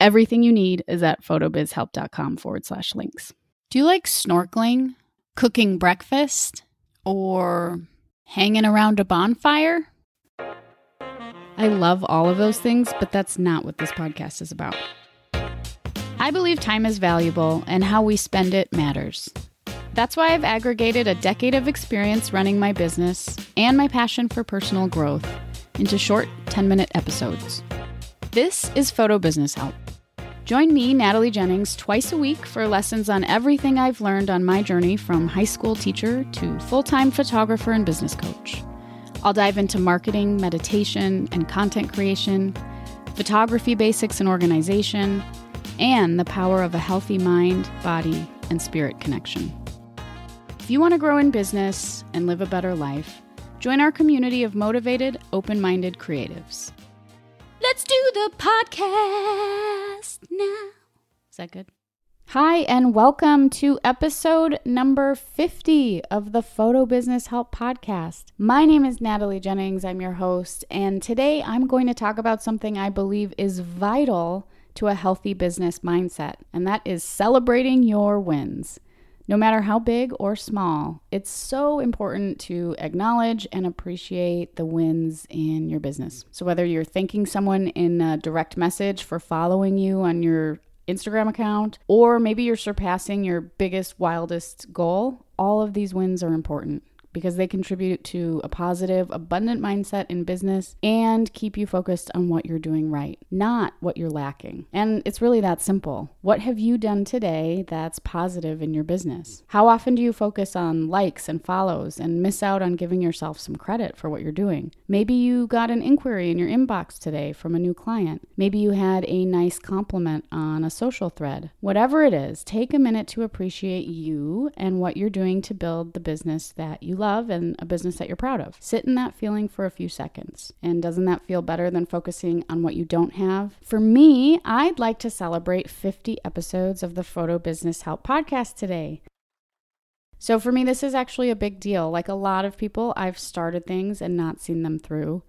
Everything you need is at photobizhelp.com forward slash links. Do you like snorkeling, cooking breakfast, or hanging around a bonfire? I love all of those things, but that's not what this podcast is about. I believe time is valuable and how we spend it matters. That's why I've aggregated a decade of experience running my business and my passion for personal growth into short 10 minute episodes. This is Photo Business Help. Join me, Natalie Jennings, twice a week for lessons on everything I've learned on my journey from high school teacher to full time photographer and business coach. I'll dive into marketing, meditation, and content creation, photography basics and organization, and the power of a healthy mind, body, and spirit connection. If you want to grow in business and live a better life, join our community of motivated, open minded creatives. Let's do the podcast now. Is that good? Hi, and welcome to episode number 50 of the Photo Business Help Podcast. My name is Natalie Jennings. I'm your host, and today I'm going to talk about something I believe is vital to a healthy business mindset, and that is celebrating your wins no matter how big or small. It's so important to acknowledge and appreciate the wins in your business. So, whether you're thanking someone in a direct message for following you on your Instagram account, or maybe you're surpassing your biggest, wildest goal, all of these wins are important because they contribute to a positive, abundant mindset in business and keep you focused on what you're doing right, not what you're lacking. And it's really that simple. What have you done today that's positive in your business? How often do you focus on likes and follows and miss out on giving yourself some credit for what you're doing? Maybe you got an inquiry in your inbox today from a new client. Maybe you had a nice compliment on a social thread. Whatever it is, take a minute to appreciate you and what you're doing to build the business that you love and a business that you're proud of. Sit in that feeling for a few seconds. And doesn't that feel better than focusing on what you don't have? For me, I'd like to celebrate 50 episodes of the Photo Business Help podcast today. So for me, this is actually a big deal. Like a lot of people, I've started things and not seen them through.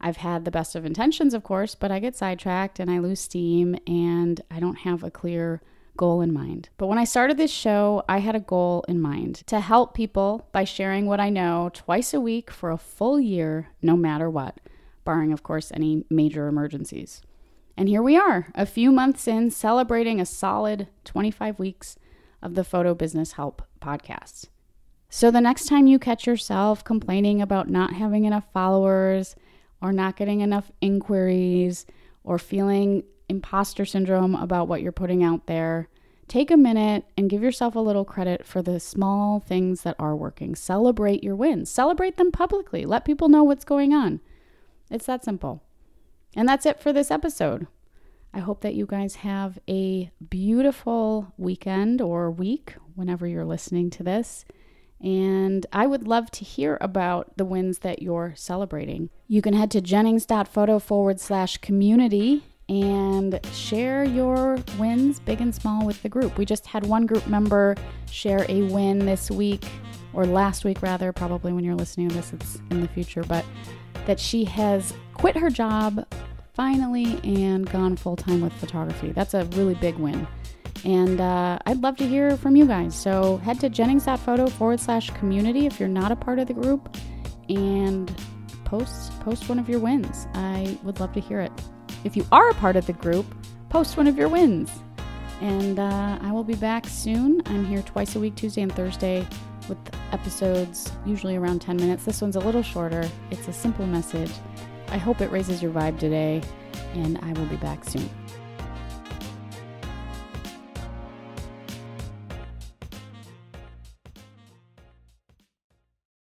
I've had the best of intentions, of course, but I get sidetracked and I lose steam and I don't have a clear goal in mind. But when I started this show, I had a goal in mind to help people by sharing what I know twice a week for a full year, no matter what, barring, of course, any major emergencies. And here we are, a few months in, celebrating a solid 25 weeks of the Photo Business Help podcast. So the next time you catch yourself complaining about not having enough followers or not getting enough inquiries or feeling imposter syndrome about what you're putting out there, take a minute and give yourself a little credit for the small things that are working. Celebrate your wins, celebrate them publicly, let people know what's going on. It's that simple. And that's it for this episode. I hope that you guys have a beautiful weekend or week whenever you're listening to this. And I would love to hear about the wins that you're celebrating. You can head to jennings.photo forward slash community and share your wins, big and small, with the group. We just had one group member share a win this week, or last week rather, probably when you're listening to this, it's in the future, but that she has quit her job finally and gone full time with photography. That's a really big win. And uh, I'd love to hear from you guys. So head to jennings.photo forward slash community if you're not a part of the group and post post one of your wins. I would love to hear it. If you are a part of the group, post one of your wins. And uh, I will be back soon. I'm here twice a week, Tuesday and Thursday, with episodes usually around 10 minutes. This one's a little shorter. It's a simple message. I hope it raises your vibe today, and I will be back soon.